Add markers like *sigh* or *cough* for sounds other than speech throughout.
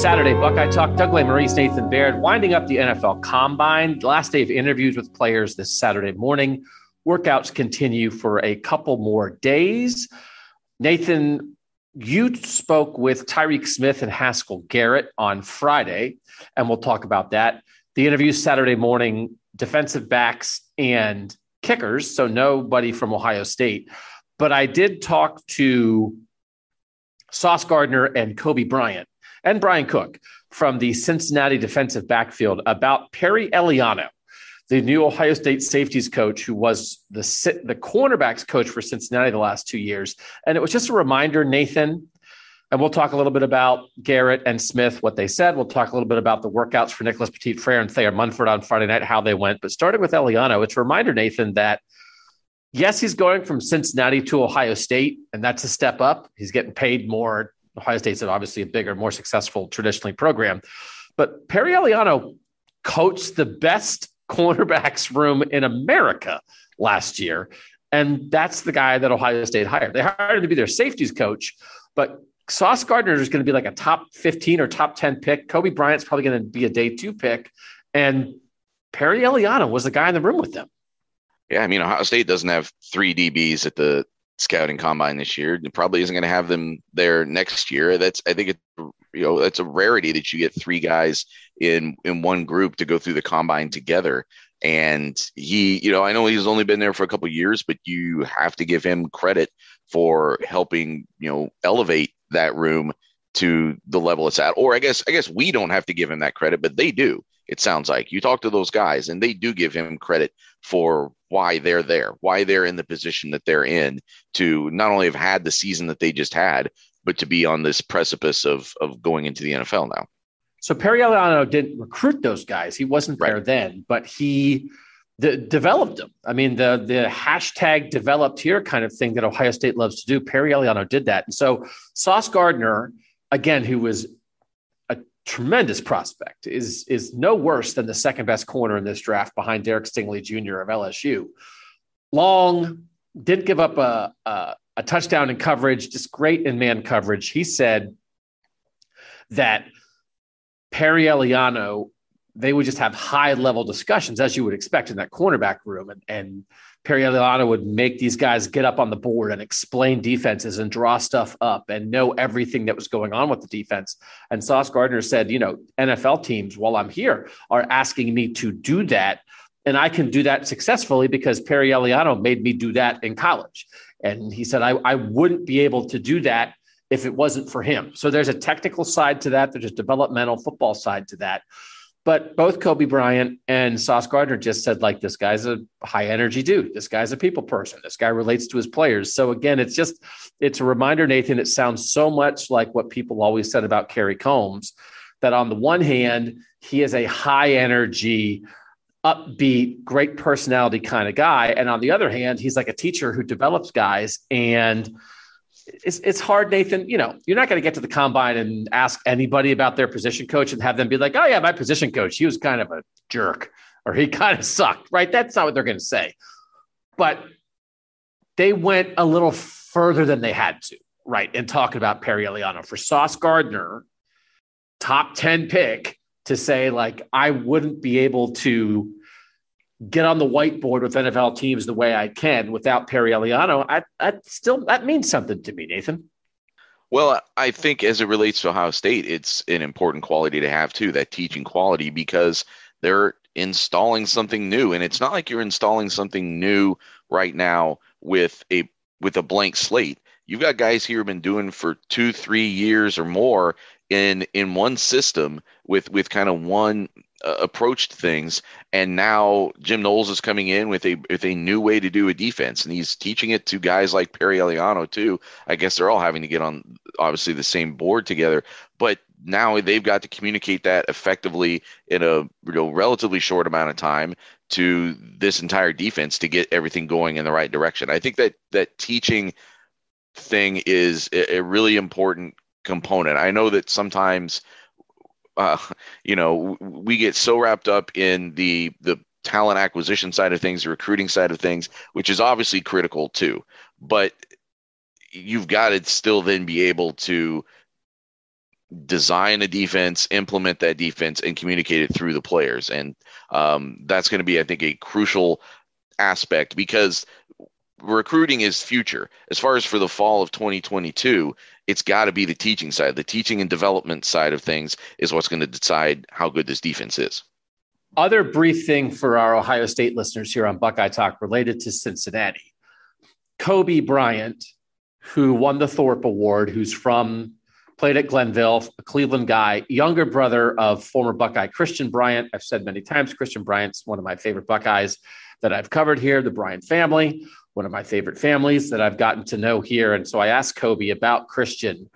Saturday Buckeye Talk. Doug Lesmerises, Nathan Baird, winding up the NFL Combine. Last day of interviews with players this Saturday morning. Workouts continue for a couple more days. Nathan, you spoke with Tyreke Smith and Haskell Garrett on Friday, and we'll talk about that. The interview Saturday morning, defensive backs and kickers, so nobody from Ohio State. But I did talk to Sauce Gardner and Coby Bryant and Bryan Cook from the Cincinnati defensive backfield about Perry Eiliano, the new Ohio State safeties coach who was the the cornerbacks coach for Cincinnati the last two years. And it was just a reminder, Nathan, and we'll talk a little bit about Garrett and Smith, what they said. We'll talk a little bit about the workouts for Nicholas Petit Frere and Thayer Munford on Friday night, how they went. But starting with Eiliano, it's a reminder, Nathan, that – yes, he's going from Cincinnati to Ohio State, and that's a step up. He's getting paid more. Ohio State's obviously a bigger, more successful traditionally program. But Perry Eiliano coached the best *laughs* cornerbacks room in America last year. And that's the guy that Ohio State hired. They hired him to be their safeties coach, but Sauce Gardner is going to be like a top 15 or top 10 pick. Coby Bryant's probably going to be a day two pick. And Perry Eiliano was the guy in the room with them. Yeah, I mean, Ohio State doesn't have three DBs at the scouting combine this year. It probably isn't going to have them there next year. That's I think it's you know that's a rarity that you get three guys in in one group to go through the combine together. And he, you know, I know he's only been there for a couple years, but you have to give him credit for helping, you know, elevate that room to the level it's at. Or I guess I guess we don't have to give him that credit, but they do. It sounds like you talk to those guys and they do give him credit for why they're there, why they're in the position that they're in to not only have had the season that they just had, but to be on this precipice of of going into the NFL now. So Perry Eiliano didn't recruit those guys. He wasn't there then, but he de- developed them. I mean, the the hashtag developed here kind of thing that Ohio State loves to do. Perry Eiliano did that. And so Sauce Gardner, again, who was tremendous prospect, is is no worse than the second best corner in this draft behind Derek Stingley Jr. of LSU. Long, didn't give up a, a, a touchdown in coverage, just great in man coverage. He said that Perry Eiliano, they would just have high level discussions, as you would expect in that cornerback room. And, and Perry Eiliano would make these guys get up on the board and explain defenses and draw stuff up and know everything that was going on with the defense. And Sauce Gardner said, you know, NFL teams, while I'm here, are asking me to do that. And I can do that successfully because Perry Eiliano made me do that in college. And he said, I, I wouldn't be able to do that if it wasn't for him. So there's a technical side to that, there's a developmental football side to that. But both Coby Bryant and Sauce Gardner just said, like, this guy's a high energy dude. This guy's a people person. This guy relates to his players. So again, it's just it's a reminder, Nathan. It sounds so much like what people always said about Kerry Coombs, that on the one hand, he is a high energy, upbeat, great personality kind of guy. And on the other hand, he's like a teacher who develops guys and it's, it's hard, Nathan. You know, you're not going to get to the combine and ask anybody about their position coach and have them be like, oh, yeah, my position coach, he was kind of a jerk or he *laughs* kind of sucked, right? That's not what they're going to say. But they went a little further than they had to, right? In talking about Perry Eiliano for Sauce Gardner, top 10 pick to say, like, I wouldn't be able to get on the whiteboard with NFL teams the way I can without Perry Eiliano, I, I still that means something to me, Nathan. Well, I think as it relates to Ohio State, it's an important quality to have too, that teaching quality, because they're installing something new. And it's not like you're installing something new right now with a with a blank slate. You've got guys here who've been doing for two, three years or more in in one system with with kind of one uh, approached things and now Jim Knowles is coming in with a with a new way to do a defense and he's teaching it to guys like Perry Eiliano too. I guess they're all having to get on obviously the same board together, but now they've got to communicate that effectively in a you know, relatively short amount of time to this entire defense to get everything going in the right direction. I think that that teaching thing is a, a really important component. I know that sometimes uh, you know, we get so wrapped up in the the talent acquisition side of things, the recruiting side of things, which is obviously critical too. But you've got to still then be able to design a defense, implement that defense, and communicate it through the players. And um, that's going to be, I think, a crucial aspect because recruiting is future. As far as for the fall of 2022, it's got to be the teaching side. The teaching and development side of things is what's going to decide how good this defense is. Other brief thing for our Ohio State listeners here on Buckeye Talk related to Cincinnati. Coby Bryant, who won the Thorpe Award, who's from played at Glenville, a Cleveland guy, younger brother of former Buckeye Christian Bryant. I've said many times, Christian Bryant's one of my favorite Buckeyes that I've covered here, the Bryant family, one of my favorite families that I've gotten to know here. And so I asked Coby about Christian,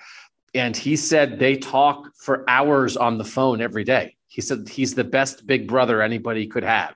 and he said they talk for hours on the phone every day. He said he's the best big brother anybody could have.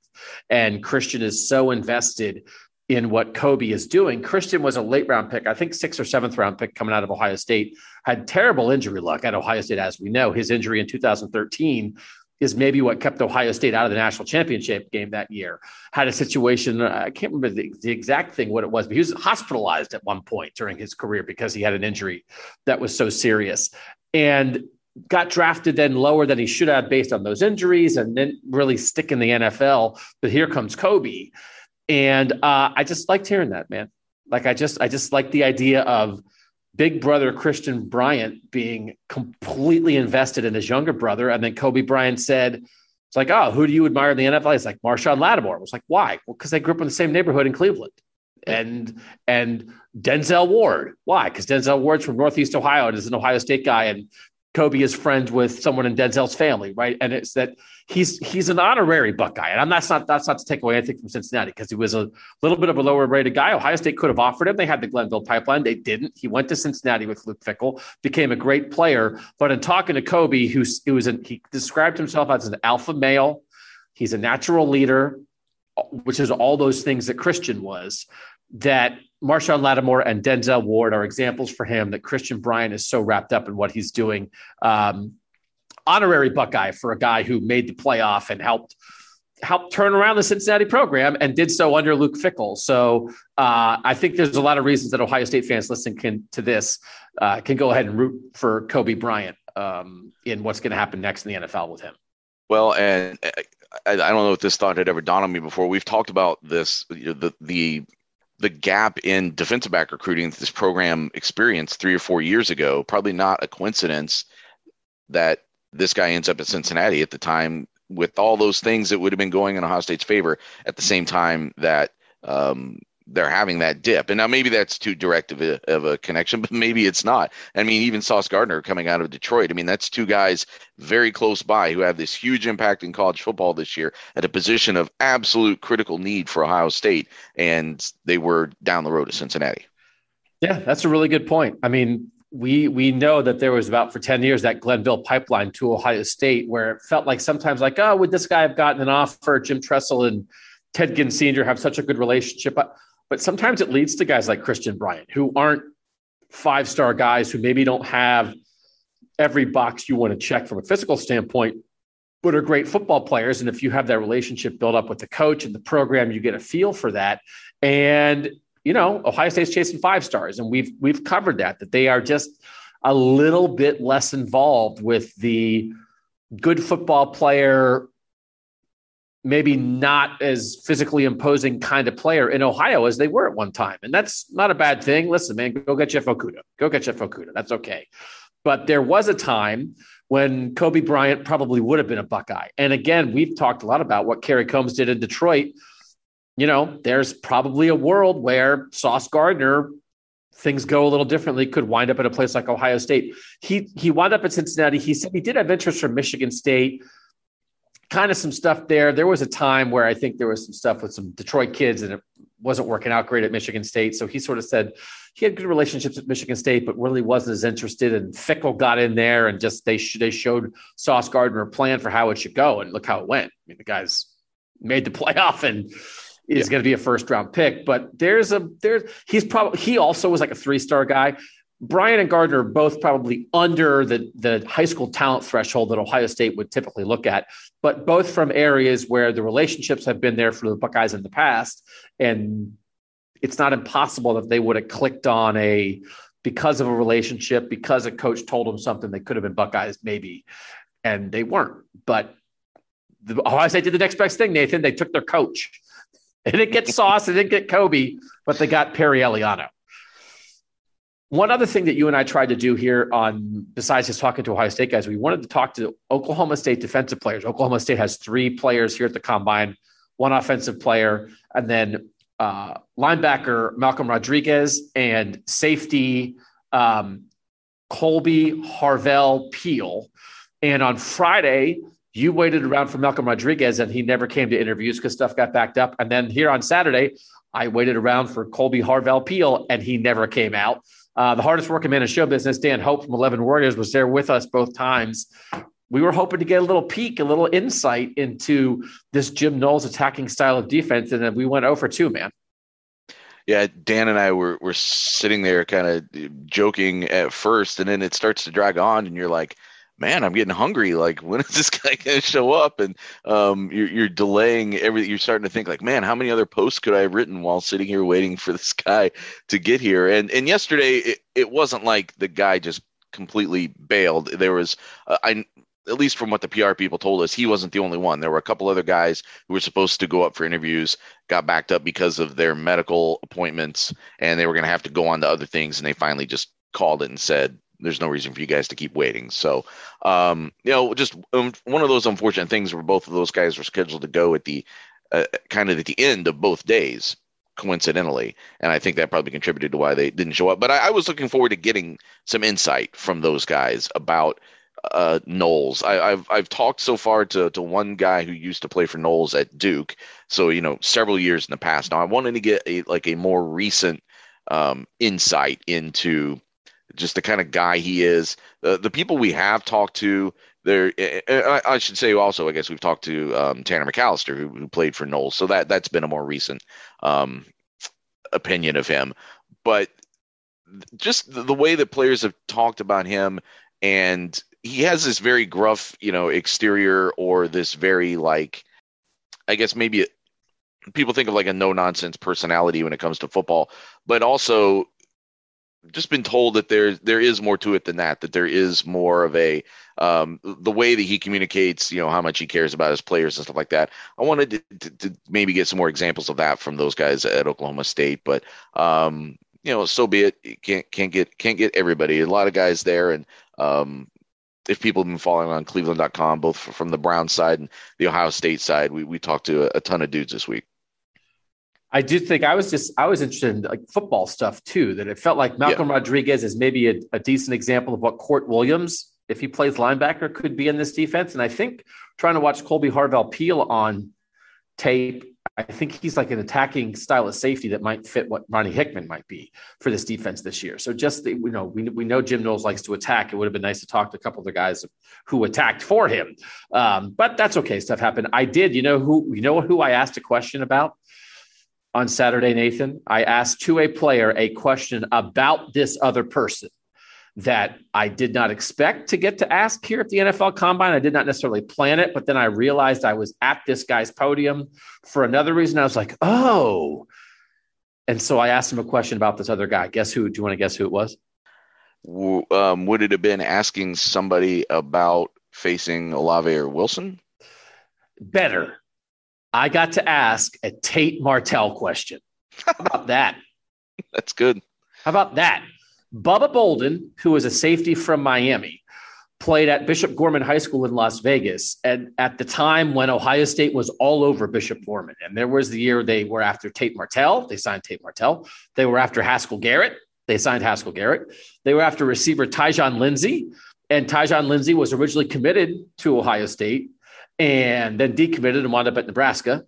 And Christian is so invested in what Coby is doing. Christian was a late round pick, I think sixth or seventh round pick coming out of Ohio State, had terrible injury luck at Ohio State, as we know. His injury in 2013 is maybe what kept Ohio State out of the national championship game that year. Had a situation, uh, I can't remember the, the, exact thing what it was, but he was hospitalized at one point during his career because he had an injury that was so serious. And got drafted then lower than he should have based on those injuries and then really stick in the NFL. But here comes Coby. and uh, I just liked hearing that, man. Like I just I just like the idea of big brother Christian Bryant being completely invested in his younger brother. And then Coby Bryant said, it's like, oh, who do you admire in the NFL? It's like Marshon Lattimore. It was like, why? Well, because they grew up in the same neighborhood in Cleveland. And and Denzel Ward. Why? Because Denzel Ward's from Northeast Ohio and is an Ohio State guy. And Coby is friends with someone in Denzel's family, right? And it's that he's he's an honorary Buckeye, and I'm that's not that's not to take away anything from Cincinnati because he was a little bit of a lower rated guy. Ohio State could have offered him. They had the Glenville pipeline. They didn't. He went to Cincinnati with Luke Fickell, became a great player. But in talking to Coby, who's it was he described himself as an alpha male. He's a natural leader, which is all those things that Christian was. That Marshon Lattimore and Denzel Ward are examples for him that Christian Bryant is so wrapped up in what he's doing. Um, honorary Buckeye for a guy who made the playoff and helped helped turn around the Cincinnati program and did so under Luke Fickell. So uh, I think there's a lot of reasons that Ohio State fans listening can, to this uh, can go ahead and root for Coby Bryant um, in what's going to happen next in the NFL with him. Well, and uh, I, I, don't know if this thought had ever dawned on me before. We've talked about this, you know, the the the gap in defensive back recruiting that this program experienced three or four years ago. Probably not a coincidence that this guy ends up at Cincinnati at the time with all those things that would have been going in Ohio State's favor at the same time that um, they're having that dip. And now maybe that's too direct of a, of a connection, *laughs* but maybe it's not. I mean, even Sauce Gardner coming out of Detroit. I mean, that's two guys very close by who have this huge impact in college football this year at a position of absolute critical need for Ohio State. And they were down the road to Cincinnati. Yeah, that's a really good point. I mean, we we know that there was about for 10 years that Glenville pipeline to Ohio State where it felt like sometimes like, oh, would this guy have gotten an offer? Jim Tressel and Ted Ginn Sr. have such a good relationship. But but sometimes it leads to guys like Christian Bryant, who aren't five star guys who maybe don't have every box you want to check from a physical standpoint, but are great football players. And if you have that relationship built up with the coach and the program, you get a feel for that. And you know, Ohio State's chasing five stars, and we've we've covered that that they are just a little bit less involved with the good football player maybe not as physically imposing kind of player in Ohio as they were at one time. And that's not a bad thing. Listen, man, go get Jeff Okudah. Go get Jeff Okudah. That's okay. But there was a time when Coby Bryant probably would have been a Buckeye. And again, we've talked a lot about what Kerry Coombs did in Detroit. You know, there's probably a world where Sauce Gardner things go a little differently, could wind up at a place like Ohio State. He he wound up at Cincinnati. He said he did have interest from Michigan State kind of some stuff there. There was a time where I think there was some stuff with some Detroit kids and it wasn't working out great at Michigan State. So he sort of said he had good relationships with Michigan State, but really wasn't as interested. And Fickell got in there and just they sh- they showed Sauce Gardner a plan for how it should go, and look how it went. I mean, the guy's made the *laughs* playoff and is yeah. going to be a first round pick. But there's a there's he's probably he also was like a three star guy. Bryant and Gardner are both probably under the, the high school talent threshold that Ohio State would typically look at, but both from areas where the relationships have been there for the Buckeyes in the past. And it's not impossible that they would have clicked on a because of a relationship, because a coach told them something, they could have been Buckeyes, maybe, and they weren't. But the, Ohio State did the next best thing, Nathan. They took their coach. *laughs* They didn't get Sauce, they didn't get Coby, but they got Perry Eiliano. One other thing that you and I tried to do here on, besides just talking to Ohio State guys, we wanted to talk to Oklahoma State defensive players. Oklahoma State has three players here at the combine, one offensive player, and then uh, linebacker Malcolm Rodriguez and safety um, Kolby Harvell Peel. And on Friday, you waited around for Malcolm Rodriguez and he never came to interviews because stuff got backed up. And then here on Saturday, I waited around for Kolby Harvell Peel and he never came out. Uh, the hardest working man in show business, Dan Hope from 11 Warriors, was there with us both times. We were hoping to get a little peek, a little insight into this Jim Knowles attacking style of defense. And then we went over 2, man. Yeah, Dan and I were, were sitting there kind of joking at first, and then it starts to drag on, and you're like, man, I'm getting hungry. Like, *laughs* when is this guy going to show up? And um, you're, you're delaying everything. You're starting to think like, man, how many other posts could I have written while sitting here waiting for this guy to get here? And and yesterday, it, it wasn't like the guy just completely bailed. There was, uh, I at least from what the PR people told us, he wasn't the only one. There were a couple other guys who were supposed to go up for interviews, got backed up because of their medical appointments, and they were going to have to go on to other things. And they finally just called it and said, there's no reason for you guys to keep waiting. So, um, you know, just um, one of those unfortunate things where both of those guys were scheduled to go at the uh, kind of at the end of both days, coincidentally, and I think that probably contributed to why they didn't show up. But I, I was looking forward to getting some insight from those guys about uh, Knowles. I, have I've talked so far to to one guy who used to play for Knowles at Duke, so you know several years in the past. Now I wanted to get a like a more recent um, insight into just the kind of guy he is. The the people we have talked to, there. I, I should say also, I guess we've talked to um, Tanner McCalister, who, who played for Knowles, so that that's been a more recent um, opinion of him. But just the, the way that players have talked about him, and he has this very gruff, you know, exterior, or this very like, I guess maybe. people think of like a no nonsense personality when it comes to football, but also just been told that there there is more to it than that. That there is more of a um, the way that he communicates. You know how much he cares about his players and stuff like that. I wanted to, to, to maybe get some more examples of that from those guys at Oklahoma State, but um, you know, so be it. Can't can't get can't get everybody. A lot of guys there, and um, if people have been following on Cleveland.com, both from the Brown side and the Ohio State side, we we talked to a, a ton of dudes this week. I do think I was just I was interested in like football stuff too. That it felt like Malcolm yeah. Rodriguez is maybe a, a, decent example of what Court Williams, if he plays linebacker, could be in this defense. And I think trying to watch Kolby Harvell Peel on tape, I think he's like an attacking style of safety that might fit what Ronnie Hickman might be for this defense this year. So just the, you know we we know Jim Knowles likes to attack. It would have been nice to talk to a couple of the guys who attacked for him, um, but that's okay. Stuff happened. I did. You know who you know who I asked a question about on Saturday, Nathan. I asked to a player a question about this other person that I did not expect to get to ask here at the NFL Combine. I did not necessarily plan it, but then I realized I was at this guy's podium for another reason. I was like, oh. And so I asked him a question about this other guy. Guess who? Do you want to guess who it was? Um, would it have been asking somebody about facing Olave or Wilson? Better. I got to ask a Tate Martell question. How about *laughs* that? That's good. How about that? Bubba Bolden, who is a safety from Miami, played at Bishop Gorman High School in Las Vegas. And at the time when Ohio State was all over Bishop Gorman, and there was the year they were after Tate Martell, they signed Tate Martell. They were after Haskell Garrett, they signed Haskell Garrett. They were after receiver Tyjon Lindsey, and Tyjon Lindsey was originally committed to Ohio State and then decommitted and wound up at Nebraska,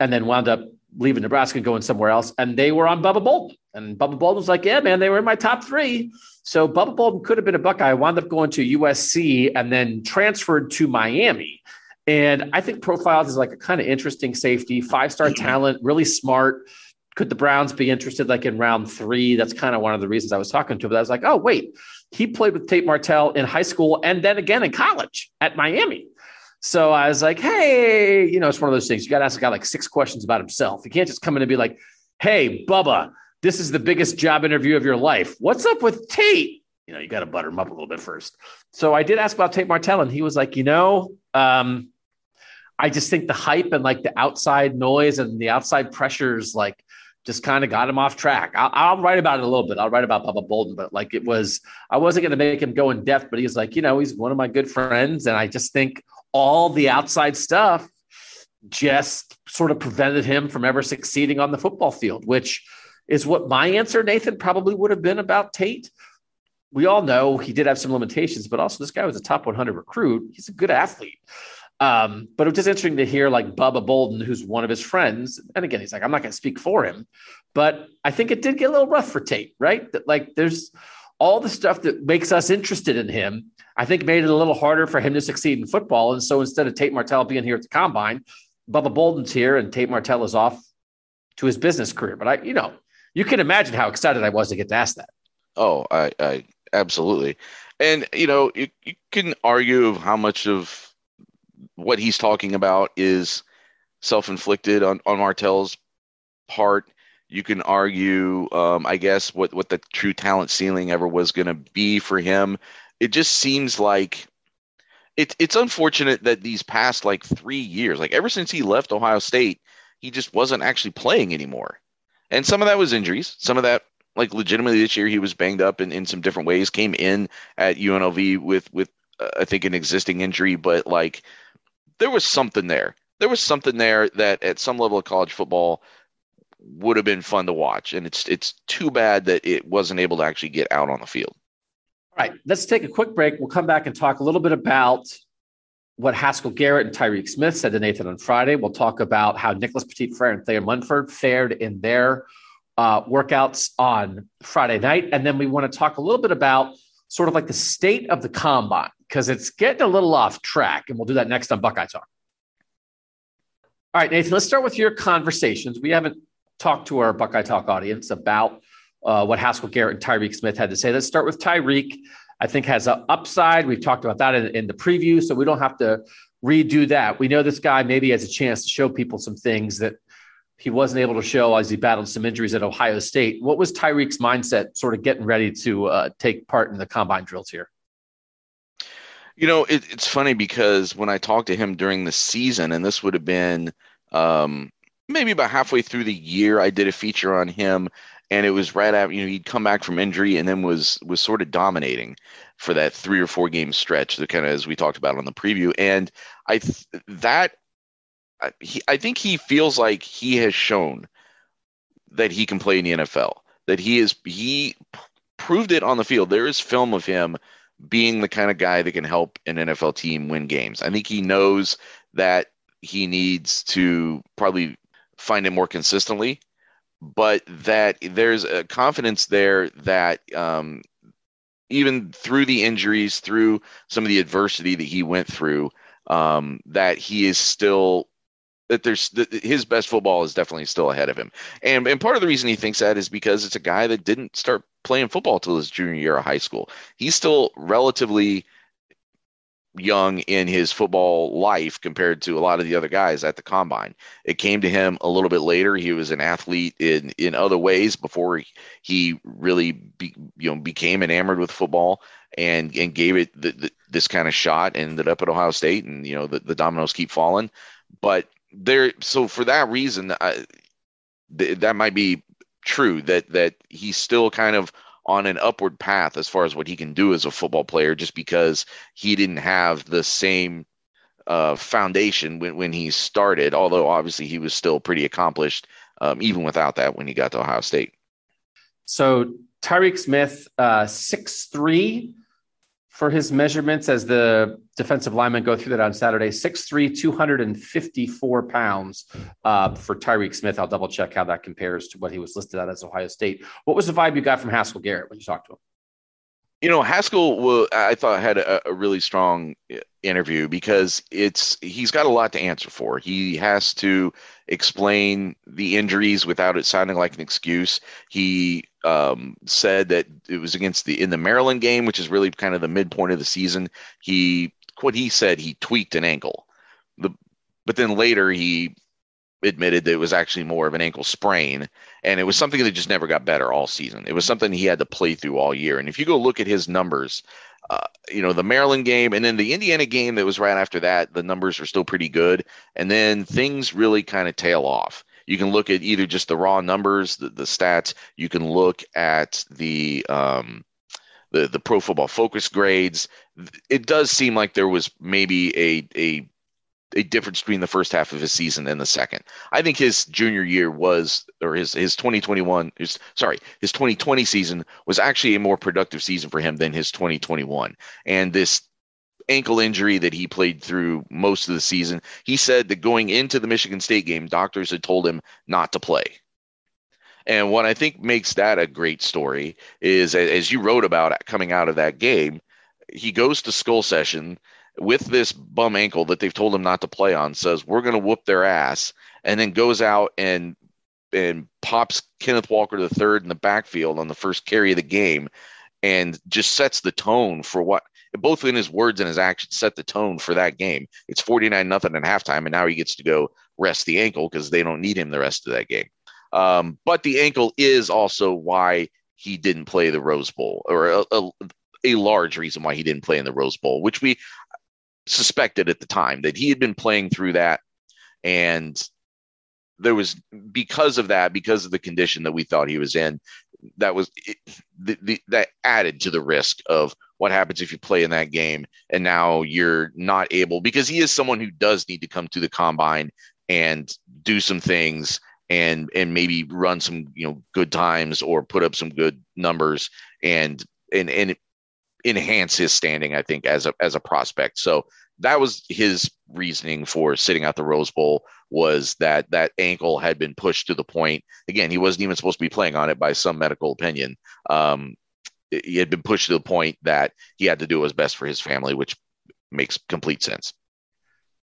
and then wound up leaving Nebraska and going somewhere else. And they were on Bubba Bolden. And Bubba Bolden was like, yeah, man, they were in my top three. So Bubba Bolden could have been a Buckeye. Wound up going to USC and then transferred to Miami. And I think profiles is like a kind of interesting safety, five star mm-hmm. talent, really smart. could the Browns be interested like in round three? That's kind of one of the reasons I was talking to him. But I was like, oh, wait, he played with Tate Martell in high school and then again in college at Miami. So I was like, hey, you know, it's one of those things. You got to ask a guy like six questions about himself. You can't just come in and be like, hey, Bubba, this is the biggest job interview of your life. What's up with Tate? You know, you got to butter him up a little bit first. So I did ask about Tate Martell, and he was like, you know, um, I just think the hype and like the outside noise and the outside pressures, like just kind of got him off track. I'll, I'll, write about it a little bit. I'll write about Bubba Bolden, but like it was, I wasn't going to make him go in depth, but he's like, you know, he's one of my good friends. And I just think all the outside stuff just sort of prevented him from ever succeeding on the football field, which is what my answer, Nathan, probably would have been about Tate. We all know he did have some limitations, but also this guy was a top 100 recruit. He's a good athlete. Um, but it was just interesting to hear like Bubba Bolden, who's one of his friends. And again, he's like, I'm not going to speak for him, but I think it did get a little rough for Tate, right? That like there's all the stuff that makes us interested in him. I think made it a little harder for him to succeed in football. And so instead of Tate Martell being here at the combine, Bubba Bolden's here and Tate Martell is off to his business career. But I, you know, you can imagine how excited I was to get to ask that. Oh, I, I absolutely. And you know, you, you can argue how much of what he's talking about is self-inflicted on, on Martell's part. You can argue, um, I guess, what, what the true talent ceiling ever was going to be for him. It just seems like it, it's unfortunate that these past like three years, like ever since he left Ohio State, he just wasn't actually playing anymore. And some of that was injuries. Some of that, like legitimately this year, he was banged up in, in some different ways. Came in at UNLV with with uh, I think an existing injury, but like there was something there. There was something there that at some level of college football would have been fun to watch. And it's it's too bad that it wasn't able to actually get out on the field. All right, let's take a quick break. We'll come back and talk a little bit about what Haskell Garrett and Tyreke Smith said to Nathan on Friday. We'll talk about how Nicholas Petit Frere and Thayer Munford fared in their uh, workouts on Friday night. And then we want to talk a little bit about sort of like the state of the combine because it's getting a little off track. And we'll do that next on Buckeye Talk. All right, Nathan, let's start with your conversations. We haven't talked to our Buckeye Talk audience about uh, what Haskell Garrett and Tyreke Smith had to say. Let's start with Tyreke. I think has an upside. We've talked about that in, in the preview, so we don't have to redo that. We know this guy maybe has a chance to show people some things that he wasn't able to show as he battled some injuries at Ohio State. What was Tyreke's mindset sort of getting ready to uh, take part in the combine drills here? You know, it, it's funny because when I talked to him during the season, and this would have been um, maybe about halfway through the year, I did a feature on him, and it was right after you know he'd come back from injury and then was was sort of dominating for that three or four game stretch, that kind of as we talked about on the preview, and I that he, I think he feels like he has shown that he can play in the NFL. That he is he proved it on the field. There is film of him being the kind of guy that can help an NFL team win games. I think he knows that he needs to probably find it more consistently, but that there's a confidence there that um, even through the injuries, through some of the adversity that he went through, um, that he is still that there's that his best football is definitely still ahead of him. And and part of the reason he thinks that is because it's a guy that didn't start playing football till his junior year of high school. He's still relatively young in his football life compared to a lot of the other guys at the combine. It came to him a little bit later. He was an athlete in in other ways before he really be, you know became enamored with football and and gave it the, the, this kind of shot. and Ended up at Ohio State, and you know the, the dominoes keep falling. But there so for that reason I, th- that might be true that that he's still kind of on an upward path as far as what he can do as a football player just because he didn't have the same uh, foundation when, when he started although obviously he was still pretty accomplished um, even without that when he got to ohio state. So Tyreke smith uh, 6'3 for his measurements as the defensive linemen go through that on Saturday. 6'3, 254 pounds uh, for Tyreke Smith. I'll double check how that compares to what he was listed at as Ohio State. What was the vibe you got from Haskell Garrett when you talked to him? You know, Haskell, I thought had a, a, really strong uh, interview because it's he's got a lot to answer for. He has to explain the injuries without it sounding like an excuse. He um, said that it was against the in the Maryland game, which is really kind of the midpoint of the season. He what he said he tweaked an ankle. The but then later he admitted that it was actually more of an ankle sprain and it was something that just never got better all season it was something he had to play through all year and if you go look at his numbers uh, you know the maryland game and then the indiana game that was right after that the numbers were still pretty good and then things really kind of tail off you can look at either just the raw numbers the, the stats you can look at the um, the the pro football focus grades it does seem like there was maybe a a a difference between the first half of his season and the second. I think his junior year was, or his his 2021, his sorry, his 2020 season was actually a more productive season for him than his 2021. And this ankle injury that he played through most of the season, he said that going into the Michigan State game, doctors had told him not to play. And what I think makes that a great story is, as you wrote about coming out of that game, he goes to skull session with this bum ankle that they've told him not to play on says we're going to whoop their ass and then goes out and and pops Kenneth Walker the third in the backfield on the first carry of the game and just sets the tone for what both in his words and his actions set the tone for that game. It's 49 nothing at halftime and now he gets to go rest the ankle because they don't need him the rest of that game. Um, but the ankle is also why he didn't play the Rose Bowl or a, a, a large reason why he didn't play in the Rose Bowl, which we suspected at the time that he had been playing through that and there was because of that because of the condition that we thought he was in that was it, the, the, that added to the risk of what happens if you play in that game and now you're not able because he is someone who does need to come to the combine and do some things and and maybe run some you know good times or put up some good numbers and and and enhance his standing, I think, as a as a prospect. So that was his reasoning for sitting out the Rose Bowl was that that ankle had been pushed to the point. Again, he wasn't even supposed to be playing on it by some medical opinion. Um, he had been pushed to the point that he had to do his best for his family, which makes complete sense.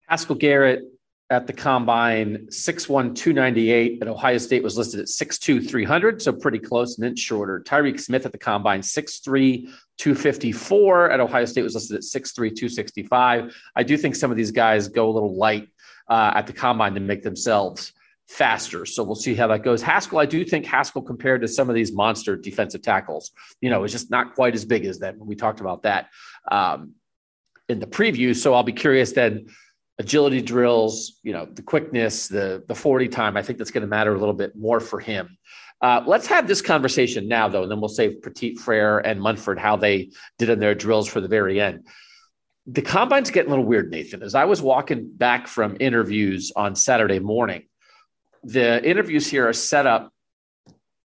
Haskell Garrett at the combine, six one two ninety eight At Ohio State was listed at 6'2, 300, so pretty close, an inch shorter. Tyreke Smith at the combine, six three two fifty four At Ohio State was listed at 6'3, 265. I do think some of these guys go a little light uh, at the combine to make themselves faster. So we'll see how that goes. Haskell, I do think Haskell compared to some of these monster defensive tackles, you know, is just not quite as big as them. We talked about that um, in the preview. So I'll be curious then agility drills, you know, the quickness, the the 40 time, I think that's going to matter a little bit more for him. Uh, let's have this conversation now, though, and then we'll save Petit Frere and Munford how they did in their drills for the very end. The combine's getting a little weird, Nathan. As I was walking back from interviews on Saturday morning, the interviews here are set up.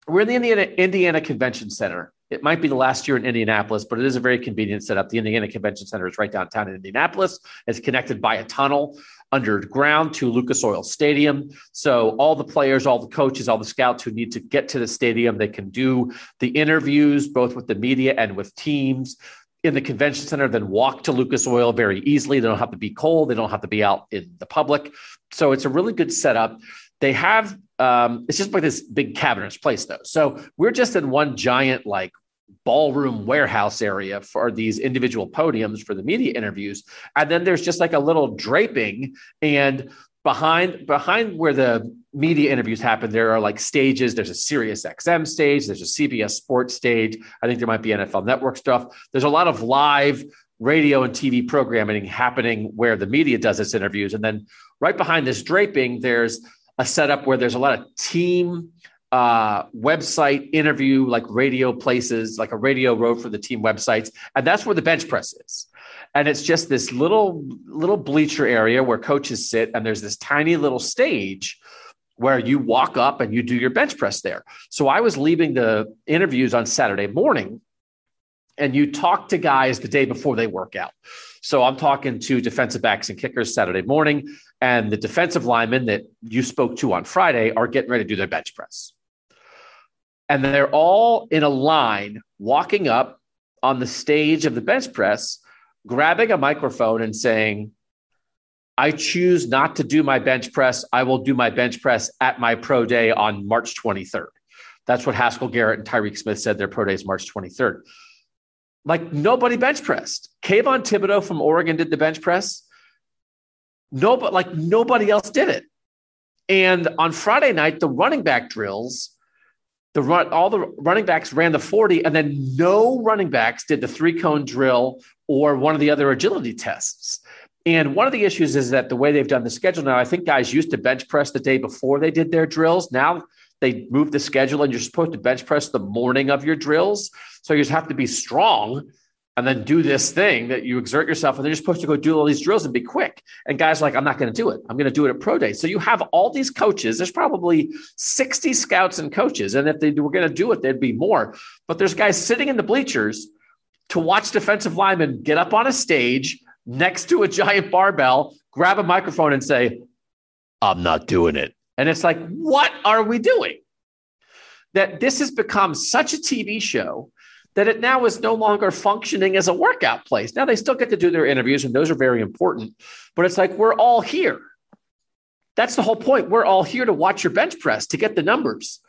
We're in the Indiana, Indiana Convention Center it might be the last year in Indianapolis, but it is a very convenient setup. The Indiana Convention Center is right downtown in Indianapolis. It's connected by a tunnel underground to Lucas Oil Stadium. So all the players, all the coaches, all the scouts who need to get to the stadium, they can do the interviews both with the media and with teams in the convention center, then walk to Lucas Oil very easily. They don't have to be cold. They don't have to be out in the public. So it's a really good setup. They have um, it's just like this big cavernous place though. So we're just in one giant like ballroom mm. warehouse area for these individual podiums for the media interviews. And then there's just like a little draping and behind behind where the media interviews happen there are like stages. There's a Sirius XM stage there's a CBS sports stage I think there might be NFL network stuff. There's a lot of live radio and TV programming happening where the media does its interviews. And then right behind this draping there's a setup where there's a lot of team uh, website interview, like radio places, like a radio road for the team websites, and that's where the bench press is. And it's just this little little bleacher area where coaches sit, and there's this tiny little stage where you walk up and you do your bench press there. So I was leaving the interviews on Saturday morning, and you talk to guys the day before they work out. So I'm talking to defensive backs and kickers Saturday morning, and the defensive linemen that you spoke to on Friday are getting ready to do their bench press and they're all in a line walking up on the stage of the bench press, grabbing a microphone and saying, I choose not to do my bench press. I will do my bench press at my pro day on March 23rd. That's what Haskell Garrett and Tyreke Smith said their pro day is March 23rd. Like nobody bench pressed. Kayvon Thibodeaux from Oregon did the bench press. No, but like nobody else did it. And on Friday night, the running back drills, the run, all the running backs ran the 40, and then no running backs did the three cone drill or one of the other agility tests. And one of the issues is that the way they've done the schedule now, I think guys used to bench press the day before they did their drills. Now they moved the schedule and you're supposed to bench press the morning of your drills. So you just have to be strong and then do this thing that you exert yourself and then you're supposed to go do all these drills and be quick. And guys like i'm not going to do it. I'm going to do it at pro day. So you have all these coaches. There's probably 60 scouts and coaches and if they were going to do it there'd be more. But there's guys sitting in the bleachers to watch defensive linemen get up on a stage next to a giant barbell grab a microphone and say i'm not doing it. And it's like what are we doing? That this has become such a tv show that it now is no longer functioning as a workout place. Now they still get to do their interviews, and those are very important, but it's like we're all here. That's the whole point. We're all here to watch your bench press to get the numbers.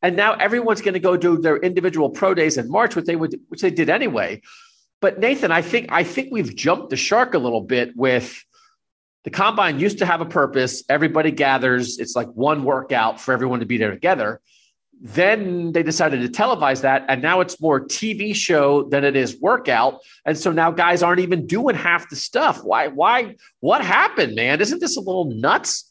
And now everyone's going to go do their individual pro days in March, which they would, which they did anyway. But Nathan, I think I think we've jumped the shark a little bit with the combine used to have a purpose. Everybody gathers. It's like one workout for everyone to be there together. Then they decided to televise that, and now it's more TV show than it is workout. And so now guys aren't even doing half the stuff. Why? Why? What happened, man? Isn't this a little nuts?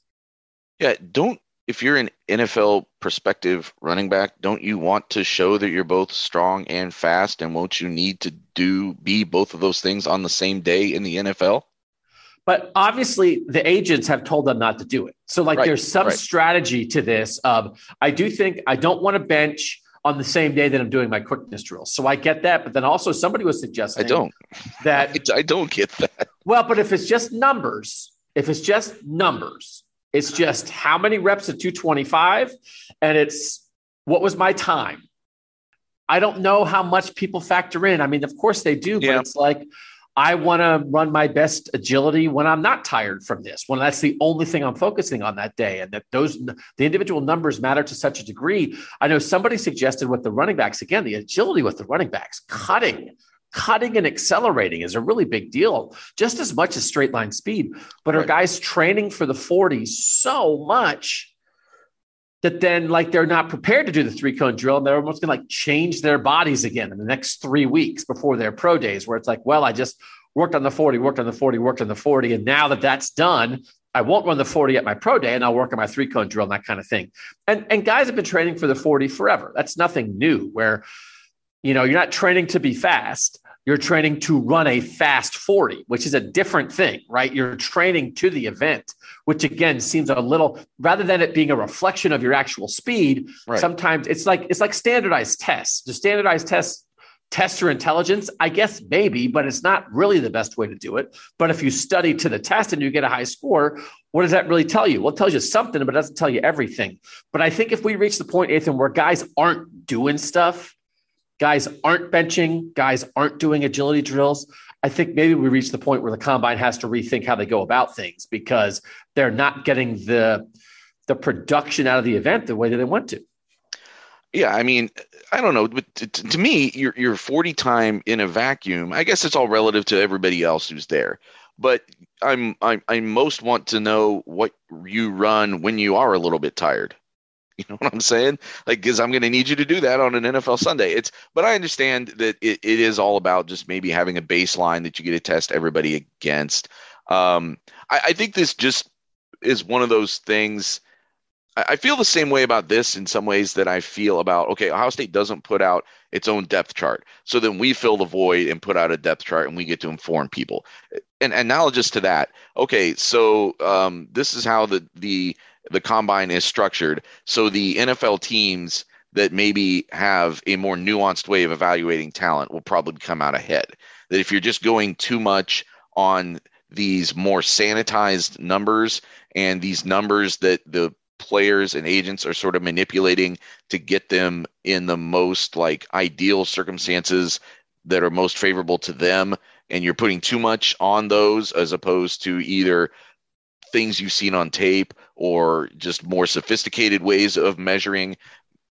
Yeah, don't if you're an NFL perspective running back, don't you want to show that you're both strong and fast? And won't you need to do be both of those things on the same day in the NFL? But obviously, the agents have told them not to do it. So, like, right, there's some right. strategy to this. Of I do think I don't want to bench on the same day that I'm doing my quickness drills. So I get that, but then also somebody was suggesting I don't that I, *laughs* I don't get that. Well, but if it's just numbers, if it's just numbers, it's just how many reps at 225, and it's what was my time. I don't know how much people factor in. I mean, of course they do, yeah. but it's like I want to run my best agility when I'm not tired from this, when that's the only thing I'm focusing on that day. And that those, the individual numbers matter to such a degree. I know somebody suggested with the running backs, again, the agility with the running backs, cutting, cutting and accelerating is a really big deal, just as much as straight line speed. But right. are guys training for the 40 so much that then like they're not prepared to do the three cone drill and they're almost going to like change their bodies again in the next three weeks before their pro days where it's like well i just worked on the 40 worked on the 40 worked on the 40 and now that that's done i won't run the 40 at my pro day and i'll work on my three cone drill and that kind of thing. And and guys have been training for the 40 forever. That's nothing new where you know you're not training to be fast you're training to run a fast 40, which is a different thing, right? You're training to the event, which again seems a little rather than it being a reflection of your actual speed, right. sometimes it's like it's like standardized tests. The standardized tests test your intelligence? I guess maybe, but it's not really the best way to do it. But if you study to the test and you get a high score, what does that really tell you? Well, it tells you something, but it doesn't tell you everything. But I think if we reach the point, Ethan, where guys aren't doing stuff guys aren't benching, guys aren't doing agility drills. I think maybe we reach the point where the combine has to rethink how they go about things because they're not getting the the production out of the event the way that they want to. Yeah, I mean, I don't know, but to, to me, your your 40 time in a vacuum, I guess it's all relative to everybody else who's there. But I'm I I most want to know what you run when you are a little bit tired. *laughs* You know what I'm saying? Like, because I'm going to need you to do that on an NFL Sunday. It's, but I understand that it, it is all about just maybe having a baseline that you get to test everybody against. Um, I, I think this just is one of those things. I, I feel the same way about this in some ways that I feel about okay, Ohio State doesn't put out its own depth chart, so then we fill the void and put out a depth chart, and we get to inform people. And analogous to that, okay, so um, this is how the the the combine is structured. So the NFL teams that maybe have a more nuanced way of evaluating talent will probably come out ahead. That if you're just going too much on these more sanitized numbers and these numbers that the players and agents are sort of manipulating to get them in the most like ideal circumstances that are most favorable to them and you're putting too much on those as opposed to either things you've seen on tape or just more sophisticated ways of measuring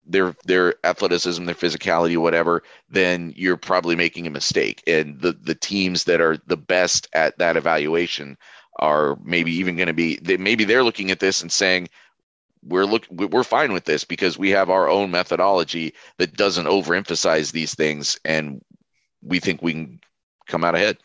their their athleticism, their physicality, whatever, then you're probably making a mistake. And the the teams that are the best at that evaluation are maybe even going to be they, maybe they're looking at this and saying we're look we're fine with this because we have our own methodology that doesn't overemphasize these things and we think we can come out ahead.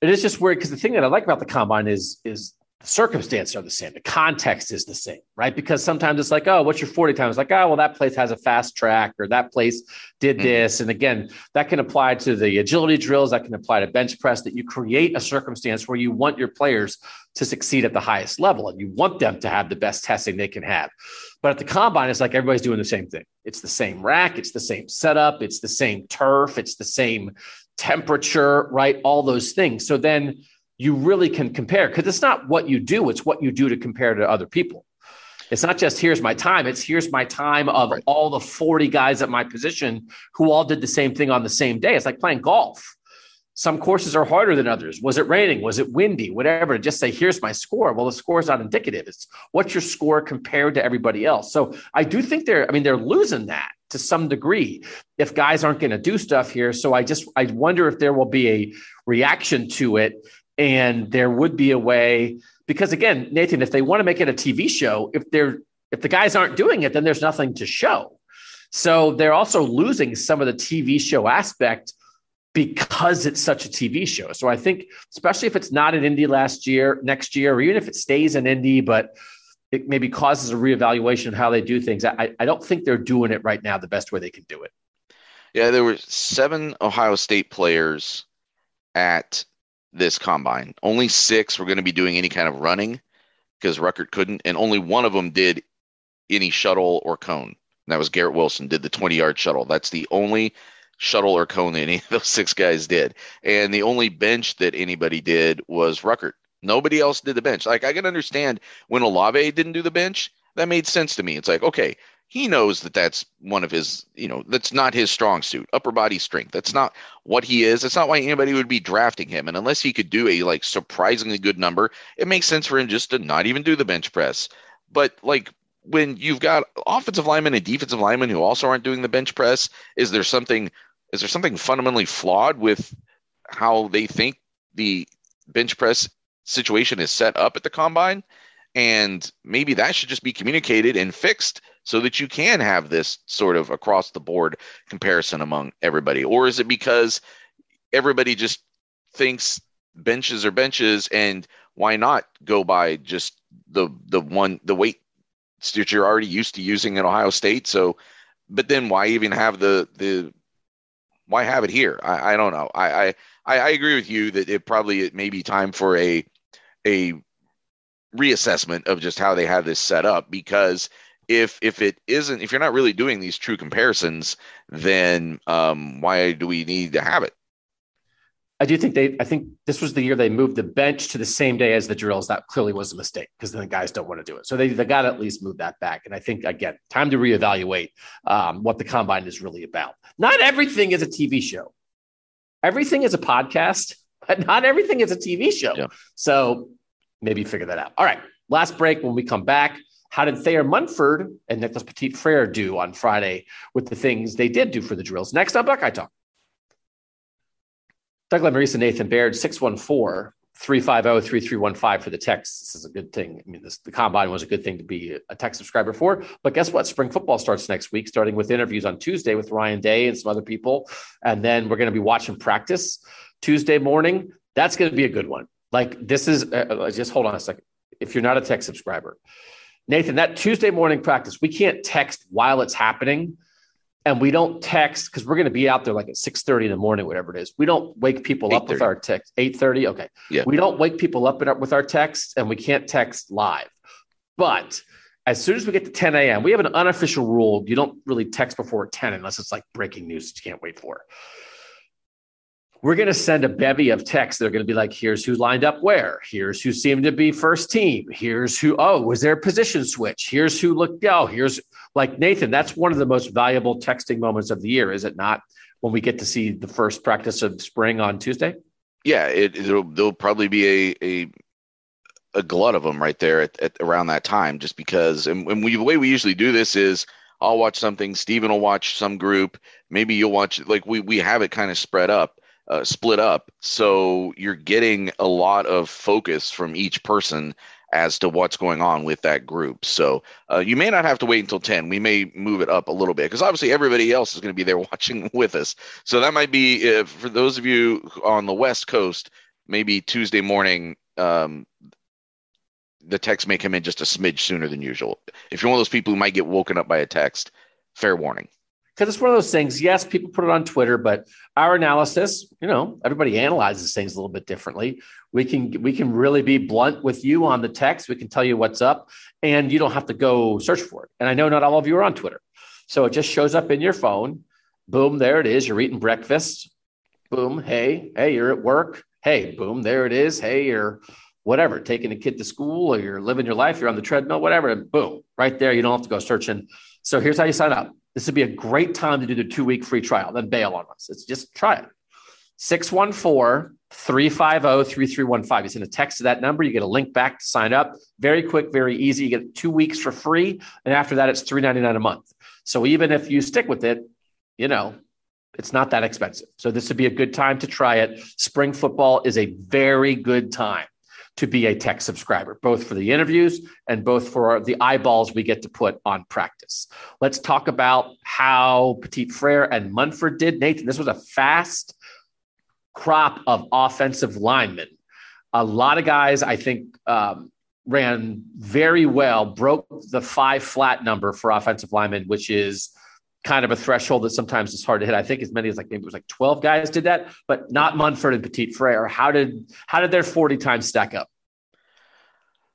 It is just weird because the thing that I like about the combine is is the circumstances are the same. The context is the same, right? Because sometimes it's like, oh, what's your 40 times? Like, oh, well, that place has a fast track or that place did mm-hmm. this. And again, that can apply to the agility drills, that can apply to bench press, that you create a circumstance where you want your players to succeed at the highest level and you want them to have the best testing they can have. But at the combine, it's like everybody's doing the same thing. It's the same rack, it's the same setup, it's the same turf, it's the same temperature, right? All those things. So then you really can compare because it's not what you do, it's what you do to compare to other people. It's not just here's my time, it's here's my time of right. all the 40 guys at my position who all did the same thing on the same day. It's like playing golf. Some courses are harder than others. Was it raining? Was it windy? Whatever. Just say, here's my score. Well, the score is not indicative. It's what's your score compared to everybody else. So I do think they're, I mean, they're losing that to some degree if guys aren't going to do stuff here. So I just, I wonder if there will be a reaction to it and there would be a way because again nathan if they want to make it a tv show if they're if the guys aren't doing it then there's nothing to show. So they're also losing some of the tv show aspect because it's such a tv show. So i think especially if it's not in indy last year next year or even if it stays in indy but it maybe causes a reevaluation of how they do things I, I don't think they're doing it right now the best way they can do it. Yeah there were seven ohio state players at this combine. Only six were going to be doing any kind of running because Ruckert couldn't, and only one of them did any shuttle or cone. And that was Garrett Wilson did the 20 yard shuttle. That's the only shuttle or cone that any of those *laughs* six guys did. And the only bench that anybody did was Ruckert. Nobody else did the bench. Like I can understand when Olave didn't do the bench, that made sense to me. It's like, okay, he knows that that's one of his, you know, that's not his strong suit, upper body strength. That's not what he is. That's not why anybody would be drafting him. And unless he could do a like surprisingly good number, it makes sense for him just to not even do the bench press. But like when you've got offensive linemen and defensive linemen who also aren't doing the bench press, is there something is there something fundamentally flawed with how they think the bench press situation is set up at the combine? And maybe that should just be communicated and fixed so that you can have this sort of across the board comparison among everybody? Or is it because everybody just thinks benches are benches and why not go by just the the one the weight that you're already used to using at Ohio State? So but then why even have the the why have it here? I, I don't know. I, I I agree with you that it probably it may be time for a a reassessment of just how they have this set up because if if it isn't if you're not really doing these true comparisons then um, why do we need to have it? I do think they i think this was the year they moved the bench to the same day as the drills. That clearly was a mistake because then the guys don't want to do it. So they, they got to at least move that back. And i think again time to reevaluate um, what the combine is really about. Not everything is a tv show. Everything is a podcast *laughs* but not everything is a tv show. Yeah. so maybe figure that out. All right last break. When we come back how did Thayer Munford and Nicholas Petit Frere do on Friday with the things they did do for the drills? Next up, Buckeye Talk. Doug and Nathan Baird, 614 350 3315 for the text. This is a good thing. I mean, this, the combine was a good thing to be a text subscriber for. But guess what? Spring football starts next week, starting with interviews on Tuesday with Ryan Day and some other people. And then we're going to be watching practice Tuesday morning. That's going to be a good one. Like, this is uh, uh just hold on a second. If you're not a tech subscriber, Nathan, that Tuesday morning practice, we can't text while it's happening. And we don't text because we're going to be out there like at 6 30 in the morning, whatever it is. We don't wake people up with our text. 8 30. Okay. Yeah. We don't wake people up with our text, and we can't text live. But as soon as we get to 10 a.m., we have an unofficial rule. You don't really text before 10 unless it's like breaking news that you can't wait for we're going to send a bevy of texts. They're going to be like, here's who lined up where. Here's who seemed to be first team. Here's who, oh, was there a position switch? Here's who looked, oh, here's like Nathan. That's one of the most valuable texting moments of the year, is it not? when we get to see the first practice of spring on Tuesday? Yeah, it, it'll there'll probably be a a a glut of them right there at, at around that time, just because. And, and we, the way we usually do this is I'll watch something, Steven will watch some group, maybe you'll watch. Like we we have it kind of spread up, uh, split up, so you're getting a lot of focus from each person as to what's going on with that group. So uh, you may not have to wait until 10. We may move it up a little bit because obviously everybody else is going to be there *laughs* watching with us. So that might be uh, for those of you on the West Coast, maybe Tuesday morning. Um, the text may come in just a smidge sooner than usual. If you're one of those people who might get woken up by a text, fair warning because it's one of those things. Yes, people put it on Twitter, but our analysis, you know, everybody analyzes things a little bit differently. We can we can really be blunt with you on the text. We can tell you what's up, and you don't have to go search for it. And I know not all of you are on Twitter, so it just shows up in your phone. Boom, there it is. You're eating breakfast. Boom, hey, hey, you're at work. Hey, boom, there it is. Hey, you're whatever, taking a kid to school or you're living your life, you're on the treadmill, whatever, and boom, right there. You don't have to go searching. So here's how you sign up this would be a great time to do the two week free trial, then bail on us. It's just try it. 614 350 3315. You send a text to that number, you get a link back to sign up. Very quick, very easy. You get two weeks for free. And after that, it's $3.99 a month. So even if you stick with it, you know, it's not that expensive. So this would be a good time to try it. Spring football is a very good time to be a text subscriber, both for the interviews and both for the eyeballs we get to put on practice. Let's talk about how Petit Frere and Munford did. Nathan, this was a fast crop of offensive linemen. A lot of guys, I think, um, ran very well, broke the five flat number for offensive linemen, which is kind of a threshold that sometimes is hard to hit. I think as many as like maybe it was like 12 guys did that, but not Munford and Petit Frere. How did how did their 40 times stack up?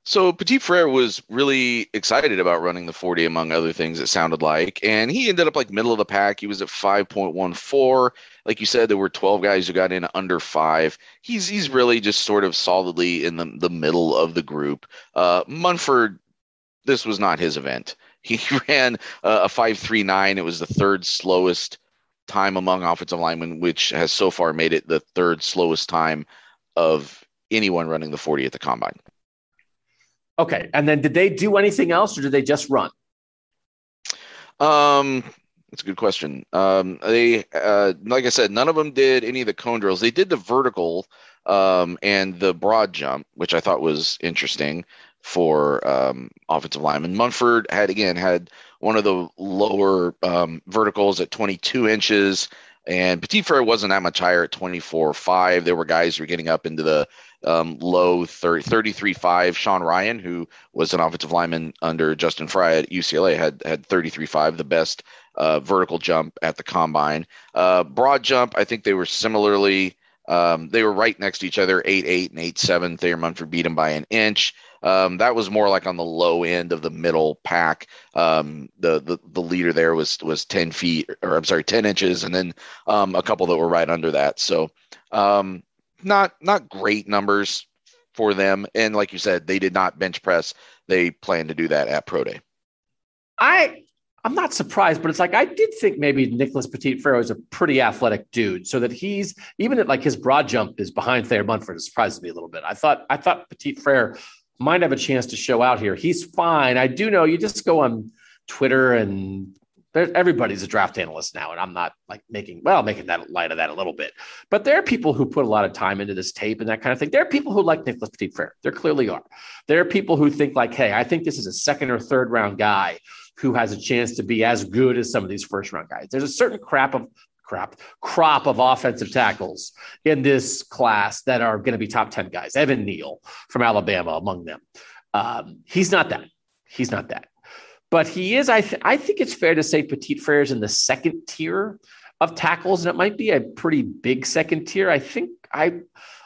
So Petit Frere was really excited about running the 40 among other things it sounded like and he ended up like middle of the pack he was at 5.14 like you said there were 12 guys who got in under 5 he's he's really just sort of solidly in the the middle of the group uh Munford this was not his event *laughs* he ran uh, a 539. It was the third slowest time among offensive linemen, which has so far made it the third slowest time of anyone running the 40 at the combine. Okay. And then did they do anything else or did they just run? Um, that's a good question. Um, they, uh, like I said, none of them did any of the cone drills. They did the vertical um, and the broad jump, which I thought was interesting for um, offensive linemen. Munford had again had one of the lower um, verticals at 22 inches, and Petit Frere wasn't that much higher at 24.5. There were guys who were getting up into the um, low 30, 33.5. Sean Rhyan, who was an offensive lineman under Justin Frye at UCLA, had had 33.5, the best uh, vertical jump at the combine. Uh, broad jump, I think they were similarly. Um, they were right next to each other, 8 8 and 8 7. Thayer Munford beat him by an inch. Um, that was more like on the low end of the middle pack. Um, the, the the leader there was was ten feet, or I'm sorry, ten inches, and then um, a couple that were right under that. So um, not not great numbers for them. And like you said, they did not bench press. They plan to do that at pro day. I I'm not surprised, but it's like I did think maybe Nicholas Petit Frere is a pretty athletic dude, so that he's even at like his broad jump is behind Thayer Munford. It surprises me a little bit. I thought I thought Petit Frere might have a chance to show out here. He's fine. I do know you just go on Twitter and everybody's a draft analyst now, and I'm not like making well making that light of that a little bit. But there are people who put a lot of time into this tape and that kind of thing. There are people who like Nicholas Petit Frere. There clearly are. There are people who think like, hey, I think this is a second or third round guy who has a chance to be as good as some of these first round guys. There's a certain crap of crap crop of offensive tackles in this class that are going to be top 10 guys. Evan Neal from Alabama among them. Um, he's not that. He's not that. But he is, I, th- I think it's fair to say Petit Frere is in the second tier of tackles, and it might be a pretty big second tier. I think I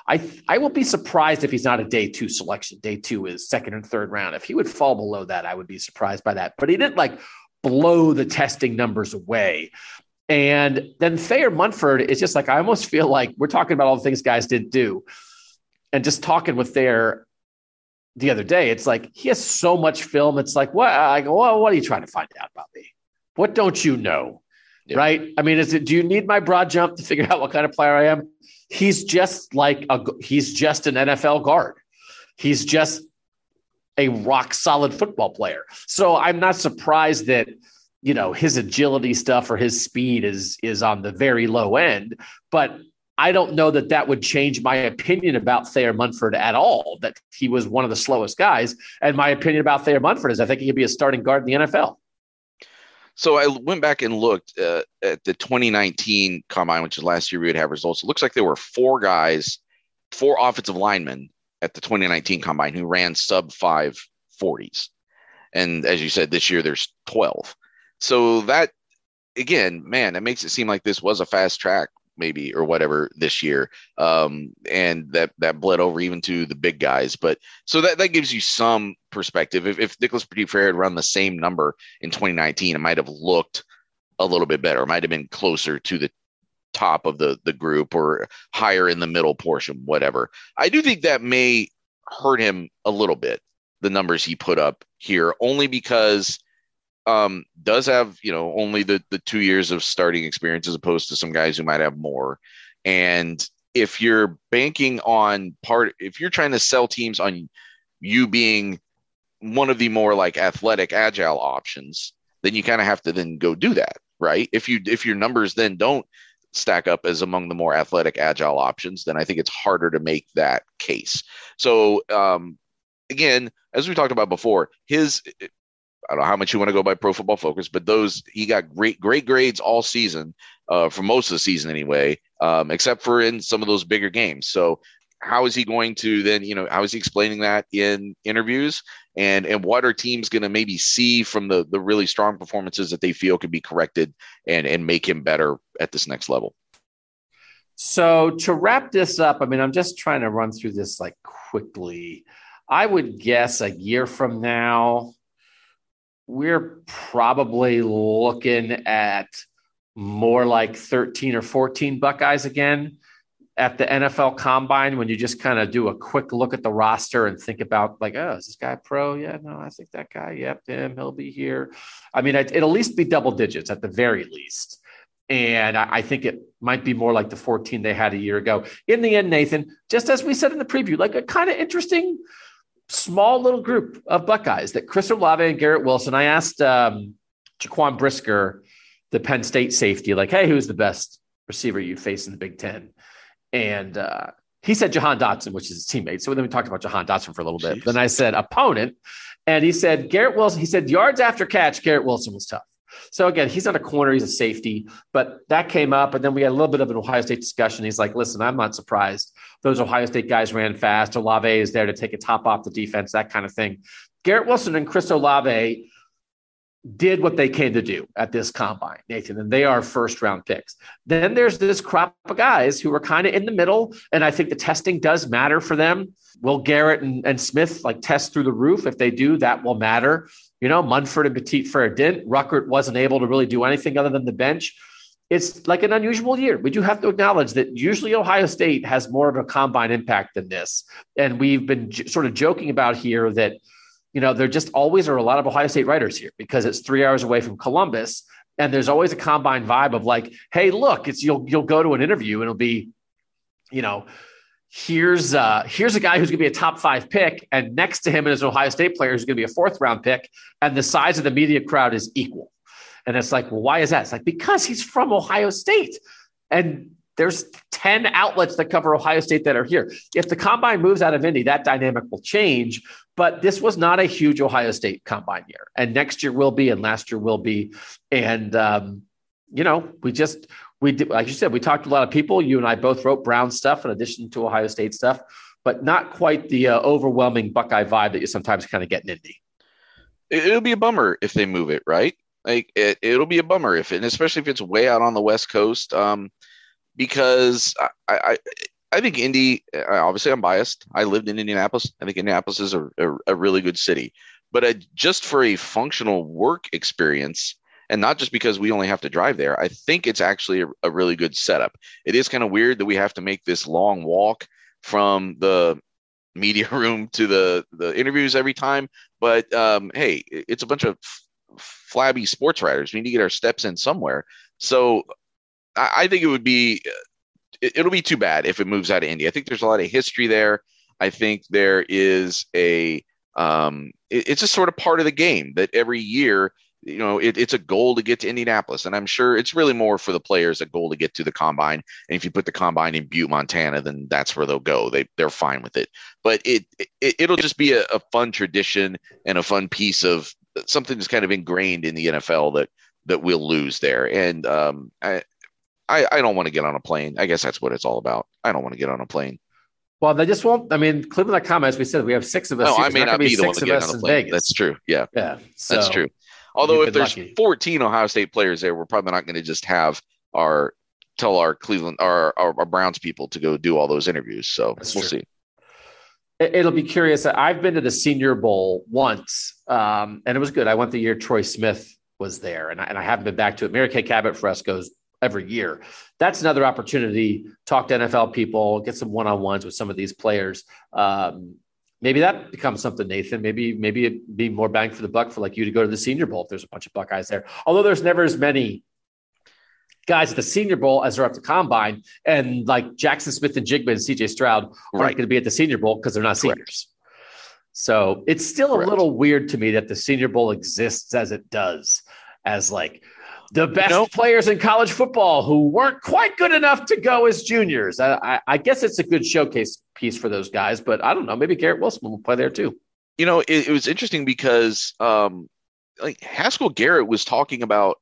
I I will be surprised if he's not a day two selection. Day two is second and third round. If he would fall below that, I would be surprised by that. But he didn't like blow the testing numbers away. And then Thayer Munford is just like, I almost feel like we're talking about all the things guys didn't do. And just talking with Thayer the other day, it's like he has so much film. It's like, what? I go, well, what are you trying to find out about me? What don't you know? yep. right? I mean, is it? Do you need my broad jump to figure out what kind of player I am? He's just like a. He's just an NFL guard. He's just a rock solid football player. So I'm not surprised that you know his agility stuff or his speed is is on the very low end, but I don't know that that would change my opinion about Thayer Munford at all. That he was one of the slowest guys, and my opinion about Thayer Munford is I think he could be a starting guard in the NFL. So I went back and looked uh, at the 2019 combine, which is last year we would have results. It looks like there were four guys, four offensive linemen at the 2019 combine who ran sub five forties. And as you said, this year there's 12. So that again, man, that makes it seem like this was a fast track maybe or whatever this year. Um, and that that bled over even to the big guys. But so that, that gives you some perspective. If, if Nicholas Petit-Frere had run the same number in 2019, it might have looked a little bit better. It might have been closer to the top of the the group or higher in the middle portion, whatever. I do think that may hurt him a little bit, the numbers he put up here, only because um, does have you know only the the two years of starting experience as opposed to some guys who might have more. And if you're banking on part, if you're trying to sell teams on you being one of the more like athletic, agile options, then you kind of have to then go do that, right? If you if your numbers then don't stack up as among the more athletic, agile options, then I think it's harder to make that case. So um, again, as we talked about before, his I don't know how much you want to go by Pro Football Focus, but those he got great great grades all season, uh, for most of the season anyway, um, except for in some of those bigger games. So how is he going to then you know how is he explaining that in interviews? And and what are teams going to maybe see from the the really strong performances that they feel can be corrected and and make him better at this next level? So to wrap this up i mean i'm just trying to run through this like quickly. I would guess a year from now we're probably looking at more like 13 or 14 Buckeyes again at the NFL combine when you just kind of do a quick look at the roster and think about like, oh, is this guy pro? Yeah, no, I think that guy, yep, him, he'll be here. I mean, it'll at least be double digits at the very least. And I think it might be more like the 14 they had a year ago. In the end, Nathan, just as we said in the preview, like a kind of interesting small little group of Buckeyes that Chris Olave and Garrett Wilson. I asked um, Jaquan Brisker, the Penn State safety, like, hey, who's the best receiver you face in the Big Ten? And uh, he said Jahan Dotson, which is his teammate. So then we talked about Jahan Dotson for a little bit. Jeez. Then I said opponent. And he said Garrett Wilson. He said yards after catch, Garrett Wilson was tough. So again, he's not a corner, he's a safety, but that came up. And then we had a little bit of an Ohio State discussion. He's like, listen, I'm not surprised. Those Ohio State guys ran fast. Olave is there to take a top off the defense, that kind of thing. Garrett Wilson and Chris Olave did what they came to do at this combine, Nathan, and they are first round picks. Then there's this crop of guys who are kind of in the middle, and I think the testing does matter for them. Will Garrett and, and Smith like test through the roof? If they do, that will matter. You know, Munford and Petit-Frere didn't. Ruckert wasn't able to really do anything other than the bench. It's like an unusual year. We do have to acknowledge that usually Ohio State has more of a combine impact than this. And we've been j- sort of joking about here that, you know, there just always are a lot of Ohio State writers here because it's three hours away from Columbus. And there's always a combine vibe of like, hey, look, it's you'll you'll go to an interview and it'll be, you know, here's uh, here's a guy who's going to be a top five pick, and next to him is an Ohio State player who's going to be a fourth round pick, and the size of the media crowd is equal. And it's like, well, why is that? It's like because he's from Ohio State, and there's 10 outlets that cover Ohio State that are here. If the combine moves out of Indy, that dynamic will change. But this was not a huge Ohio State combine year. And next year will be, and last year will be. And, um, you know, we just, we did, like you said, we talked to a lot of people. You and I both wrote Brown stuff in addition to Ohio State stuff, but not quite the uh, overwhelming Buckeye vibe that you sometimes kind of get in Indy. It'll be a bummer if they move it, right? Like it, it'll be a bummer if, and especially if it's way out on the West Coast, um, because I, I, I think Indy. Obviously, I'm biased. I lived in Indianapolis. I think Indianapolis is a, a, a really good city, but uh, just for a functional work experience, and not just because we only have to drive there. I think it's actually a, a really good setup. It is kind of weird that we have to make this long walk from the media *laughs* room to the the interviews every time, but um, hey, it's a bunch of flabby sports writers. We need to get our steps in somewhere. So I, I think it would be it, will be too bad if it moves out of Indy. I think there's a lot of history there. I think there is a um, it, it's a sort of part of the game that every year you know it, it's a goal to get to indianapolis and i'm sure it's really more for the players a goal to get to the combine and if you put the combine in butte montana then that's where they'll go they, they're fine with it but it, it will just be a, a, fun tradition and a fun piece of something that's kind of ingrained in the nfl that that we'll lose there and um, I, I i don't want to get on a plane i guess that's what it's all about i don't want to get on a plane well, they just won't. I mean, Cleveland.com, as we said, we have six of us. No, I may not, not be, the one to get on the plane. That's true. Yeah. Yeah. So, that's true. Although if there's lucky. 14 Ohio State players there, we're probably not going to just have our tell our Cleveland our, our, our Browns people to go do all those interviews. So That's we'll true. see. It'll be curious. I've been to the Senior Bowl once, um, and it was good. I went the year Troy Smith was there, and I, and I haven't been back to it. Mary Kay Cabot goes every year. That's another opportunity. Talk to NFL people, get some one on ones with some of these players. Um, maybe that becomes something, Nathan. Maybe maybe it'd be more bang for the buck for like you to go to the Senior Bowl if there's a bunch of Buckeyes there. Although there's never as many guys at the Senior Bowl as they're at the Combine, and like Jackson Smith-Njigba and C.J. Stroud aren't going to be at the Senior Bowl because they're not Correct. seniors. So it's still Correct. a little weird to me that the Senior Bowl exists as it does, as like the best nope. players in college football who weren't quite good enough to go as juniors. I, I, I, guess it's a good showcase piece for those guys, but I don't know. Maybe Garrett Wilson will play there too. You know, it, it was interesting because um, like Haskell Garrett was talking about,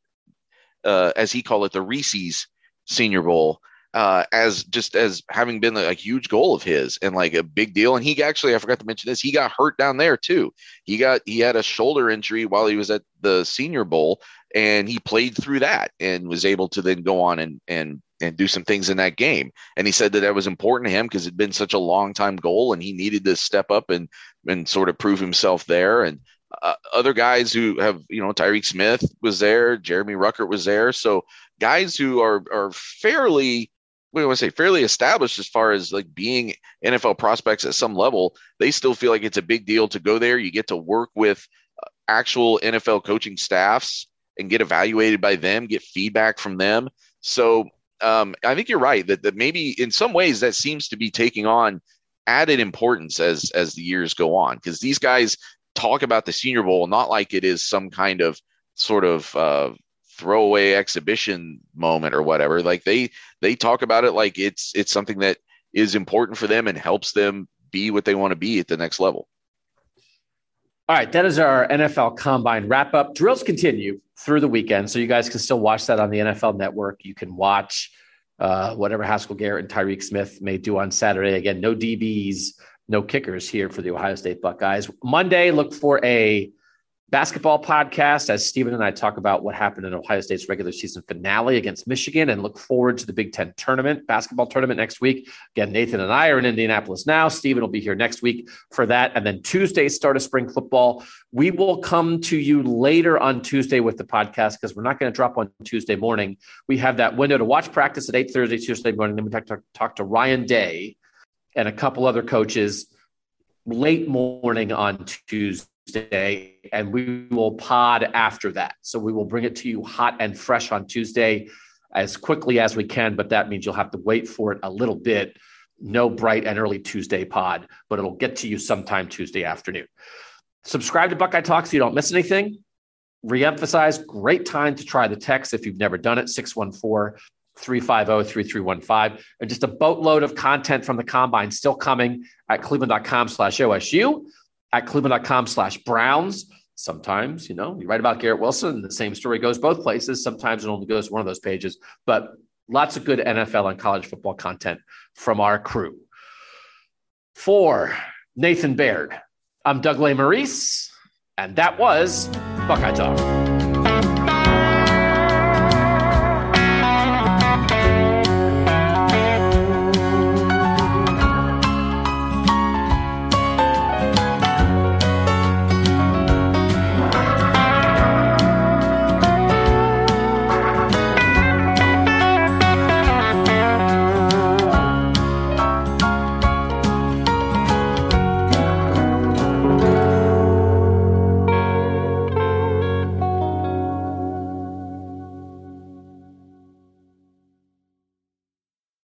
uh, as he called it, the Reese's Senior Bowl. Uh, as just as having been a, a huge goal of his and like a big deal. And he actually, I forgot to mention this, he got hurt down there too. He got he had a shoulder injury while he was at the Senior Bowl, and he played through that and was able to then go on and and and do some things in that game. And he said that that was important to him because it'd been such a long time goal, and he needed to step up and and sort of prove himself there. And uh, other guys who have, you know, Tyreke Smith was there, Jeremy Ruckert was there, so guys who are are fairly we want to say fairly established as far as like being NFL prospects at some level, they still feel like it's a big deal to go there. You get to work with uh, actual NFL coaching staffs and get evaluated by them, get feedback from them. So um, I think you're right that, that maybe in some ways that seems to be taking on added importance as as the years go on because these guys talk about the Senior Bowl not like it is some kind of sort of uh, throwaway exhibition moment or whatever. Like they they talk about it like it's it's something that is important for them and helps them be what they want to be at the next level. All right, that is our NFL Combine wrap up. Drills continue through the weekend, so you guys can still watch that on the NFL Network. You can watch uh, whatever Haskell Garrett and Tyreke Smith may do on Saturday. Again, no DBs, no kickers here for the Ohio State Buckeyes. Monday, look for a basketball podcast as Stephen and I talk about what happened in Ohio State's regular season finale against Michigan and look forward to the Big Ten tournament, basketball tournament next week. Again, Nathan and I are in Indianapolis now. Stephen will be here next week for that. And then Tuesday, start of spring football. We will come to you later on Tuesday with the podcast because we're not going to drop on Tuesday morning. We have that window to watch practice at 8 Thursday, Tuesday morning. Then we talk to, talk to Ryan Day and a couple other coaches late morning on Tuesday and we will pod after that. So we will bring it to you hot and fresh on Tuesday as quickly as we can, but that means you'll have to wait for it a little bit. No bright and early Tuesday pod, but it'll get to you sometime Tuesday afternoon. Subscribe to Buckeye Talk so you don't miss anything. Reemphasize, great time to try the text if you've never done it, 614 350 3315. And just a boatload of content from the combine still coming at cleveland.com slash OSU at cleveland.com slash Browns. Sometimes, you know, you write about Garrett Wilson the same story goes both places. Sometimes it only goes one of those pages, but lots of good NFL and college football content from our crew. For Nathan Baird, I'm Doug Maurice, and that was Buckeye Talk.